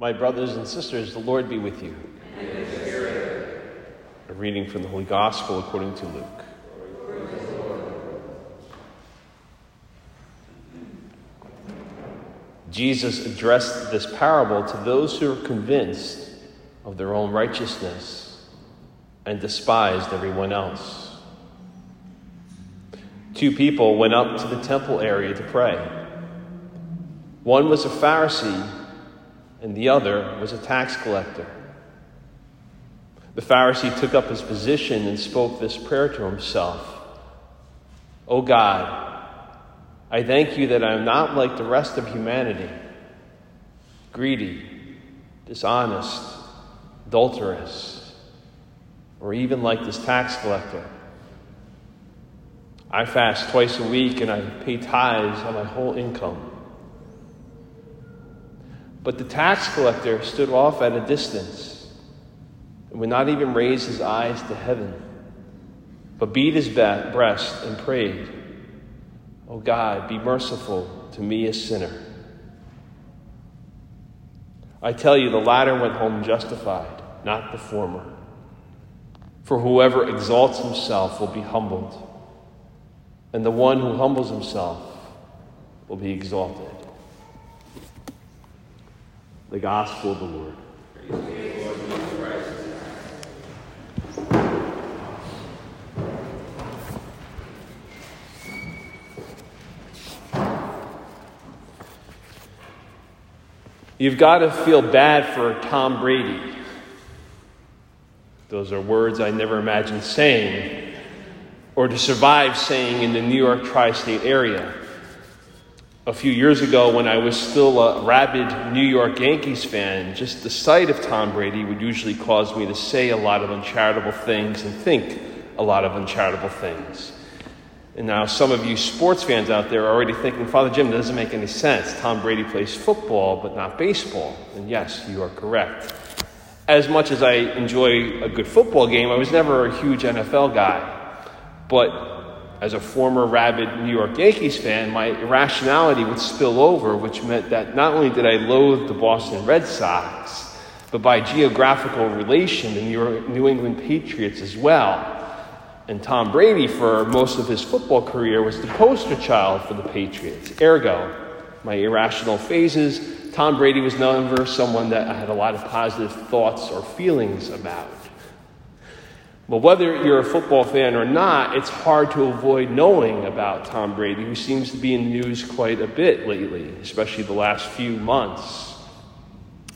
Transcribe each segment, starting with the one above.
My brothers and sisters, the Lord be with you. A reading from the Holy Gospel according to Luke. Jesus addressed this parable to those who were convinced of their own righteousness and despised everyone else. Two people went up to the temple area to pray. One was a Pharisee, and the other was a tax collector. The Pharisee took up his position and spoke this prayer to himself O God, I thank you that I am not like the rest of humanity greedy, dishonest, adulterous, or even like this tax collector. I fast twice a week and I pay tithes on my whole income. But the tax collector stood off at a distance and would not even raise his eyes to heaven, but beat his breast and prayed. Oh God, be merciful to me, a sinner. I tell you, the latter went home justified, not the former. For whoever exalts himself will be humbled, and the one who humbles himself will be exalted. The Gospel of the Lord. You've got to feel bad for Tom Brady. Those are words I never imagined saying or to survive saying in the New York tri state area. A few years ago, when I was still a rabid New York Yankees fan, just the sight of Tom Brady would usually cause me to say a lot of uncharitable things and think a lot of uncharitable things. And now some of you sports fans out there are already thinking, Father Jim, that doesn't make any sense. Tom Brady plays football, but not baseball. And yes, you are correct. As much as I enjoy a good football game, I was never a huge NFL guy. But as a former rabid New York Yankees fan, my irrationality would spill over, which meant that not only did I loathe the Boston Red Sox, but by geographical relation, the New England Patriots as well. And Tom Brady, for most of his football career, was the poster child for the Patriots. Ergo, my irrational phases, Tom Brady was for someone that I had a lot of positive thoughts or feelings about. But whether you're a football fan or not, it's hard to avoid knowing about Tom Brady, who seems to be in the news quite a bit lately, especially the last few months.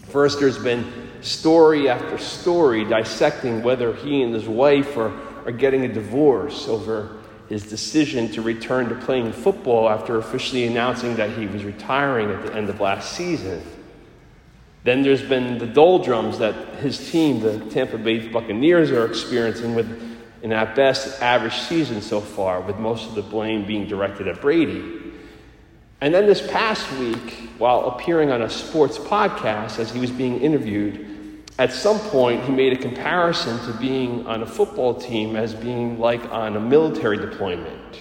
First, there's been story after story dissecting whether he and his wife are are getting a divorce over his decision to return to playing football after officially announcing that he was retiring at the end of last season. Then there's been the doldrums that his team, the Tampa Bay Buccaneers, are experiencing with an at best average season so far, with most of the blame being directed at Brady. And then this past week, while appearing on a sports podcast as he was being interviewed, at some point, he made a comparison to being on a football team as being like on a military deployment.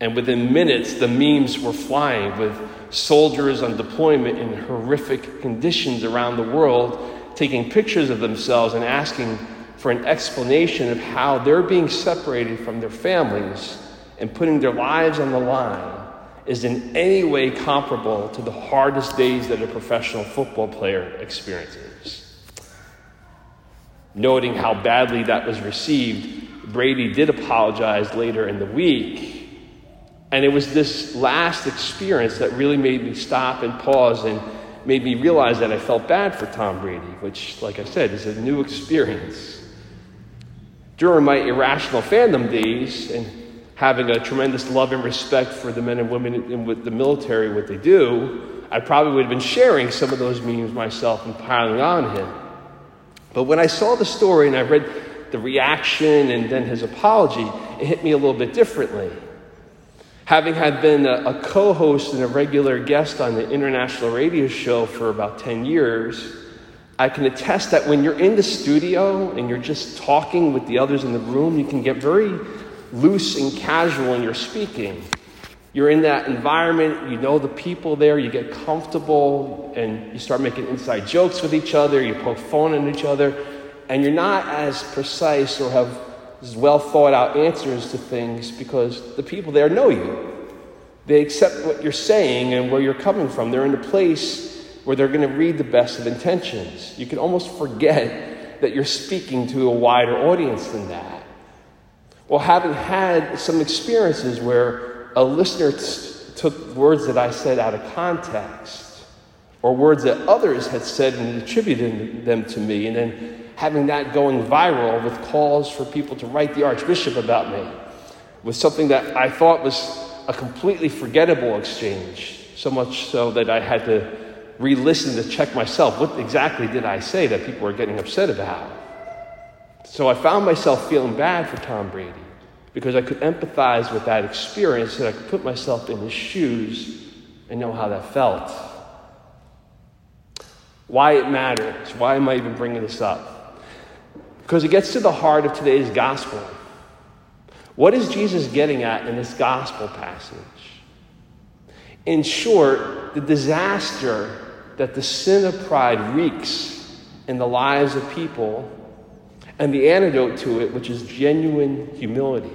And within minutes, the memes were flying with soldiers on deployment in horrific conditions around the world taking pictures of themselves and asking for an explanation of how they're being separated from their families and putting their lives on the line is in any way comparable to the hardest days that a professional football player experiences. Noting how badly that was received, Brady did apologize later in the week. And it was this last experience that really made me stop and pause and made me realize that I felt bad for Tom Brady, which, like I said, is a new experience. During my irrational fandom days and having a tremendous love and respect for the men and women in the military, what they do, I probably would have been sharing some of those memes myself and piling on him. But when I saw the story and I read the reaction and then his apology, it hit me a little bit differently. Having had been a, a co host and a regular guest on the international radio show for about 10 years, I can attest that when you're in the studio and you're just talking with the others in the room, you can get very loose and casual in your speaking. You're in that environment, you know the people there, you get comfortable, and you start making inside jokes with each other, you poke fun at each other, and you're not as precise or have well thought out answers to things because the people there know you. They accept what you're saying and where you're coming from. They're in a place where they're going to read the best of intentions. You can almost forget that you're speaking to a wider audience than that. Well, having had some experiences where a listener t- took words that I said out of context or words that others had said and attributed them to me, and then having that going viral with calls for people to write the Archbishop about me was something that I thought was a completely forgettable exchange, so much so that I had to re listen to check myself. What exactly did I say that people were getting upset about? So I found myself feeling bad for Tom Brady because I could empathize with that experience and I could put myself in his shoes and know how that felt. Why it matters. Why am I even bringing this up? Because it gets to the heart of today's gospel. What is Jesus getting at in this gospel passage? In short, the disaster that the sin of pride wreaks in the lives of people, and the antidote to it, which is genuine humility.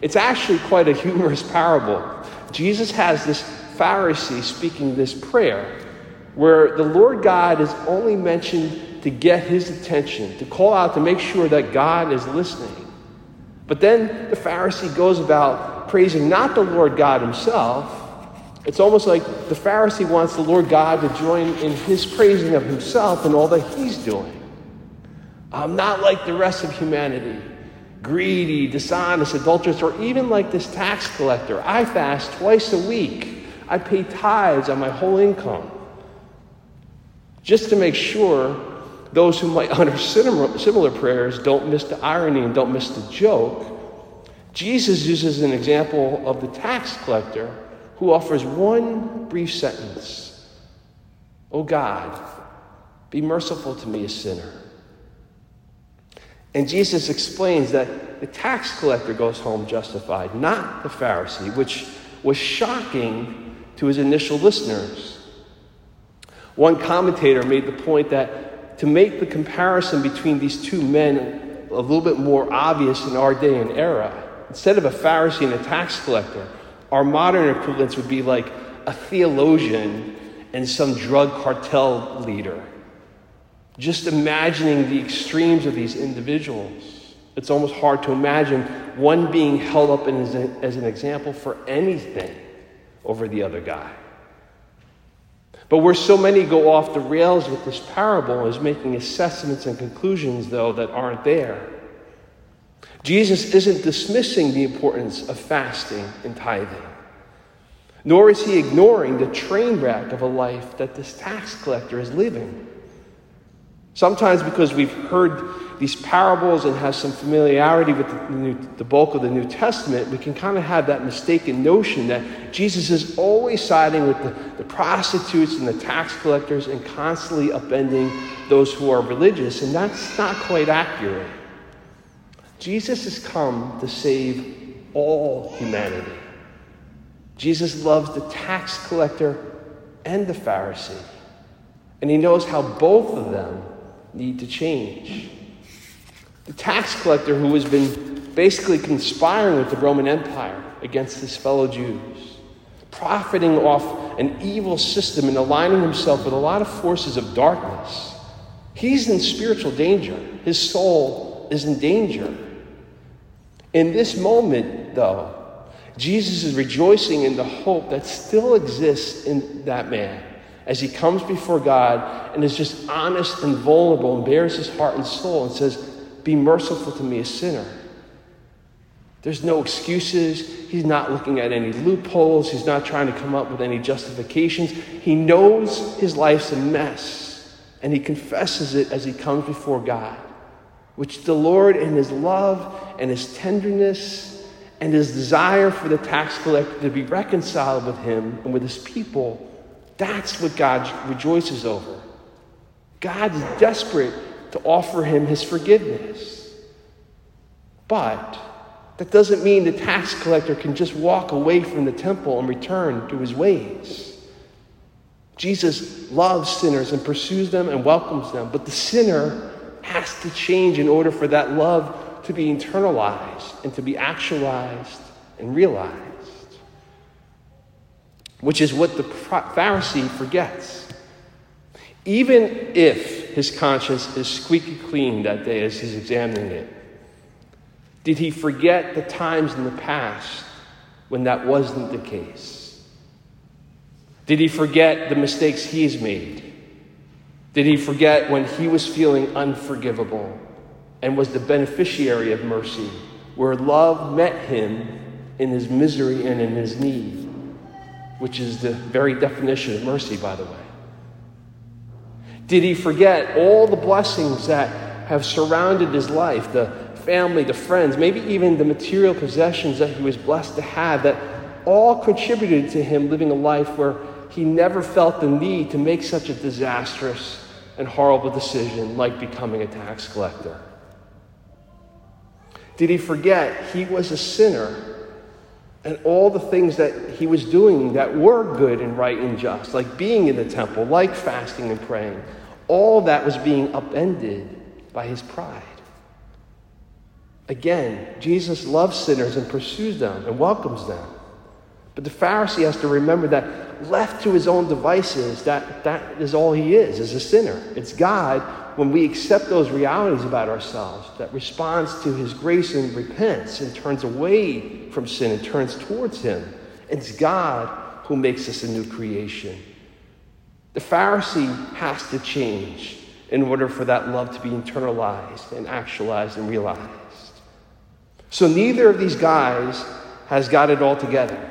It's actually quite a humorous parable. Jesus has this Pharisee speaking this prayer where the Lord God is only mentioned to get his attention, to call out to make sure that God is listening. But then the Pharisee goes about praising not the Lord God himself. It's almost like the Pharisee wants the Lord God to join in his praising of himself and all that he's doing. I'm not like the rest of humanity greedy, dishonest, adulterous, or even like this tax collector. I fast twice a week. I pay tithes on my whole income. Just to make sure those who might utter similar prayers don't miss the irony and don't miss the joke. Jesus uses an example of the tax collector who offers one brief sentence Oh God, be merciful to me, a sinner. And Jesus explains that the tax collector goes home justified, not the Pharisee, which was shocking to his initial listeners. One commentator made the point that to make the comparison between these two men a little bit more obvious in our day and era. Instead of a Pharisee and a tax collector, our modern equivalents would be like a theologian and some drug cartel leader. Just imagining the extremes of these individuals, it's almost hard to imagine one being held up as, an example for anything over the other guy. But where so many go off the rails with this parable is making assessments and conclusions, though, that aren't there. Jesus isn't dismissing the importance of fasting and tithing, nor is he ignoring the train wreck of a life that this tax collector is living. Sometimes because we've heard these parables and have some familiarity with the, New, the bulk of the New Testament, we can kind of have that mistaken notion that Jesus is always siding with the, the prostitutes and the tax collectors and constantly upending those who are religious, and that's not quite accurate. Jesus has come to save all humanity. Jesus loves the tax collector and the Pharisee, and he knows how both of them need to change. The tax collector who has been basically conspiring with the Roman Empire against his fellow Jews, profiting off an evil system and aligning himself with a lot of forces of darkness. He's in spiritual danger. His soul is in danger. In this moment, though, Jesus is rejoicing in the hope that still exists in that man as he comes before God and is just honest and vulnerable and bears his heart and soul and says, Be merciful to me, a sinner. There's no excuses. He's not looking at any loopholes. He's not trying to come up with any justifications. He knows his life's a mess, and he confesses it as he comes before God, which the Lord, in his love and his tenderness and his desire for the tax collector to be reconciled with him and with his people, that's what God rejoices over. God is desperate to offer him his forgiveness. But That doesn't mean the tax collector can just walk away from the temple and return to his ways. Jesus loves sinners and pursues them and welcomes them, but the sinner has to change in order for that love to be internalized and to be actualized and realized. Which is what the Pharisee forgets. Even if his conscience is squeaky clean that day as he's examining it, did he forget the times in the past when that wasn't the case? Did he forget the mistakes he's made? Did he forget when he was feeling unforgivable and was the beneficiary of mercy, where love met him in his misery and in his need, which is the very definition of mercy, by the way? Did he forget all the blessings that have surrounded his life, the family, the friends, maybe even the material possessions that he was blessed to have, that all contributed to him living a life where he never felt the need to make such a disastrous and horrible decision like becoming a tax collector. Did he forget he was a sinner and all the things that he was doing that were good and right and just, like being in the temple, like fasting and praying, all that was being upended by his pride? Again, Jesus loves sinners and pursues them and welcomes them. But the Pharisee has to remember that left to his own devices, that, that is all he is, is a sinner. It's God, when we accept those realities about ourselves, that responds to his grace and repents and turns away from sin and turns towards him. It's God who makes us a new creation. The Pharisee has to change in order for that love to be internalized and actualized and realized. So neither of these guys has got it all together.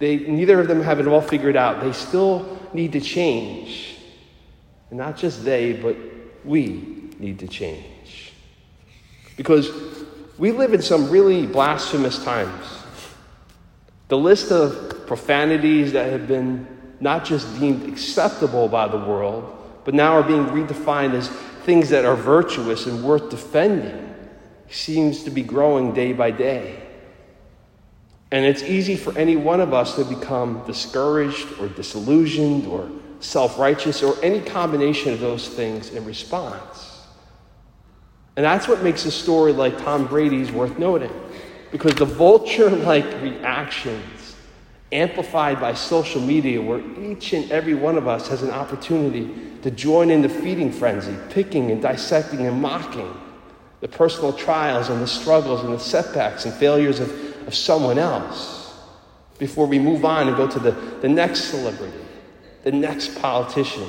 They, neither of them have it all figured out. They still need to change. And not just they, but we need to change. Because we live in some really blasphemous times. The list of profanities that have been not just deemed acceptable by the world, but now are being redefined as things that are virtuous and worth defending seems to be growing day by day. And it's easy for any one of us to become discouraged or disillusioned or self righteous or any combination of those things in response. And that's what makes a story like Tom Brady's worth noting. Because the vulture like reactions, amplified by social media, where each and every one of us has an opportunity to join in the feeding frenzy, picking and dissecting and mocking the personal trials and the struggles and the setbacks and failures of, of someone else before we move on and go to the, the next celebrity, the next politician,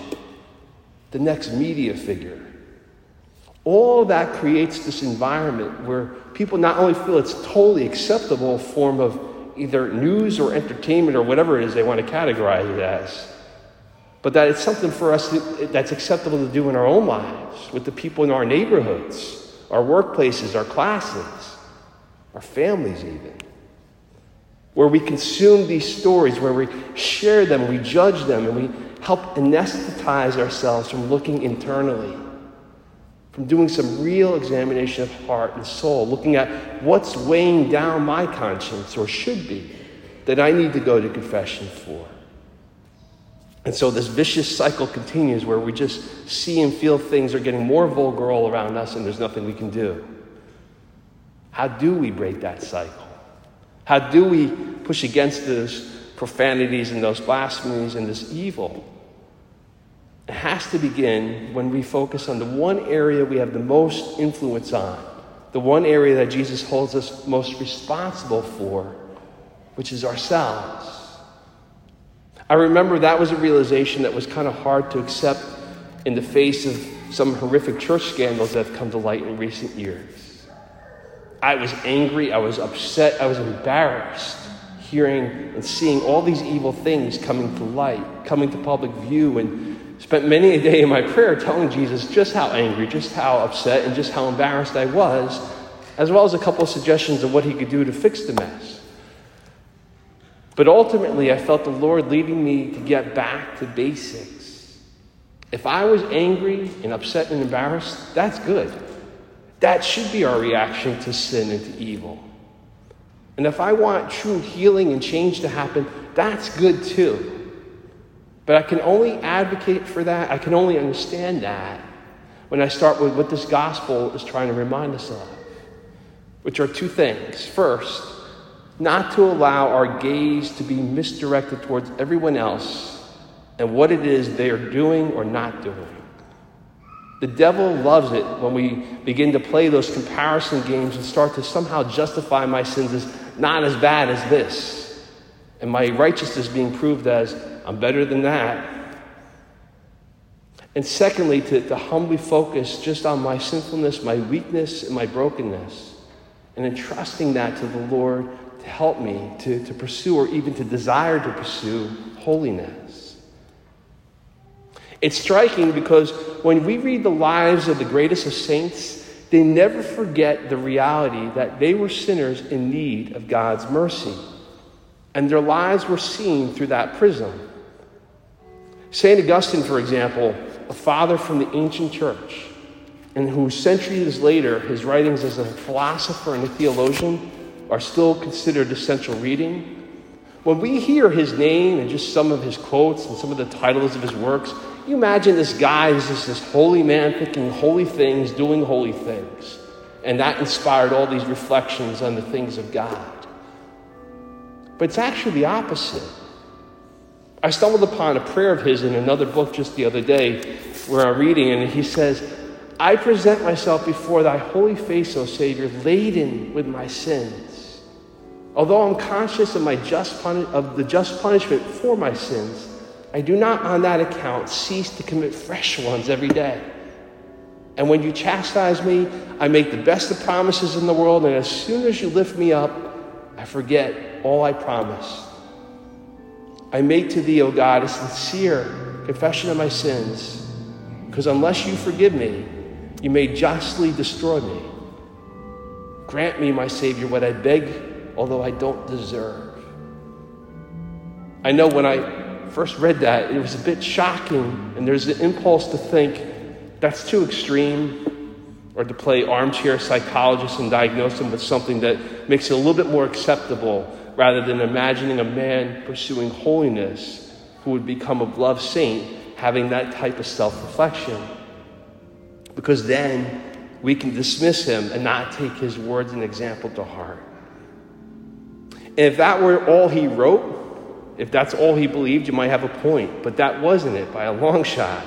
the next media figure. All that creates this environment where people not only feel it's totally acceptable form of either news or entertainment or whatever it is they want to categorize it as, but that it's something for us that's acceptable to do in our own lives with the people in our neighborhoods our workplaces, our classes, our families, even. Where we consume these stories, where we share them, we judge them, and we help anesthetize ourselves from looking internally, from doing some real examination of heart and soul, looking at what's weighing down my conscience or should be that I need to go to confession for. And so this vicious cycle continues where we just see and feel things are getting more vulgar all around us and there's nothing we can do. How do we break that cycle? How do we push against those profanities and those blasphemies and this evil? Has to begin when we focus on the one area we have the most influence on, the one area that Jesus holds us most responsible for, which is ourselves. I remember that was a realization that was kind of hard to accept in the face of some horrific church scandals that have come to light in recent years. I was angry, I was upset, I was embarrassed hearing and seeing all these evil things coming to light, coming to public view, and spent many a day in my prayer telling Jesus just how angry, just how upset, and just how embarrassed I was, as well as a couple of suggestions of what he could do to fix the mess. But ultimately, I felt the Lord leading me to get back to basics. If I was angry and upset and embarrassed, that's good. That should be our reaction to sin and to evil. And if I want true healing and change to happen, that's good too. But I can only advocate for that, I can only understand that when I start with what this gospel is trying to remind us of, which are two things. First, not to allow our gaze to be misdirected towards everyone else and what it is they are doing or not doing. The devil loves it when we begin to play those comparison games and start to somehow justify my sins as not as bad as this, and my righteousness being proved as I'm better than that. And secondly, to, to humbly focus just on my sinfulness, my weakness, and my brokenness, and entrusting that to the Lord to help me to, to pursue or even to desire to pursue holiness. It's striking because when we read the lives of the greatest of saints, they never forget the reality that they were sinners in need of God's mercy. And their lives were seen through that prism. St. Augustine, for example, a father from the ancient church, and who centuries later, his writings as a philosopher and a theologian are still considered essential reading. When we hear his name and just some of his quotes and some of the titles of his works, you imagine this guy is just this holy man thinking holy things, doing holy things. And that inspired all these reflections on the things of God. But it's actually the opposite. I stumbled upon a prayer of his in another book just the other day where I'm reading, and he says, I present myself before thy holy face, O Savior, laden with my sins. Although I'm conscious of, my just puni- of the just punishment for my sins, I do not on that account cease to commit fresh ones every day. And when you chastise me, I make the best of promises in the world, and as soon as you lift me up, I forget all I promised. I make to thee, O God, a sincere confession of my sins, because unless you forgive me, you may justly destroy me. Grant me, my Savior, what I beg, although I don't deserve. I know when I first read that, it was a bit shocking, and there's an impulse to think that's too extreme, or to play armchair psychologist and diagnose them with something that makes it a little bit more acceptable rather than imagining a man pursuing holiness who would become a beloved saint having that type of self reflection. Because then we can dismiss him and not take his words and example to heart. And if that were all he wrote, if that's all he believed, you might have a point. But that wasn't it by a long shot.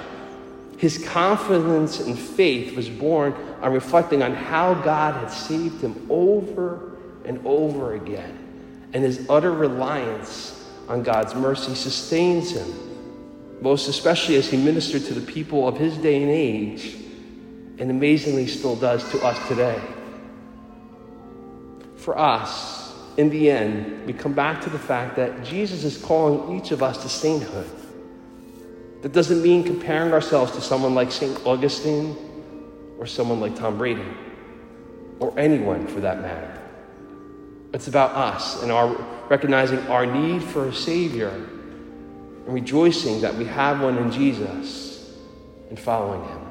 His confidence and faith was born on reflecting on how God had saved him over and over again. And his utter reliance on God's mercy sustains him, most especially as he ministered to the people of his day and age, and amazingly still does to us today. For us, in the end, we come back to the fact that Jesus is calling each of us to sainthood. That doesn't mean comparing ourselves to someone like St. Augustine or someone like Tom Brady or anyone for that matter. It's about us and our recognizing our need for a Savior and rejoicing that we have one in Jesus and following Him.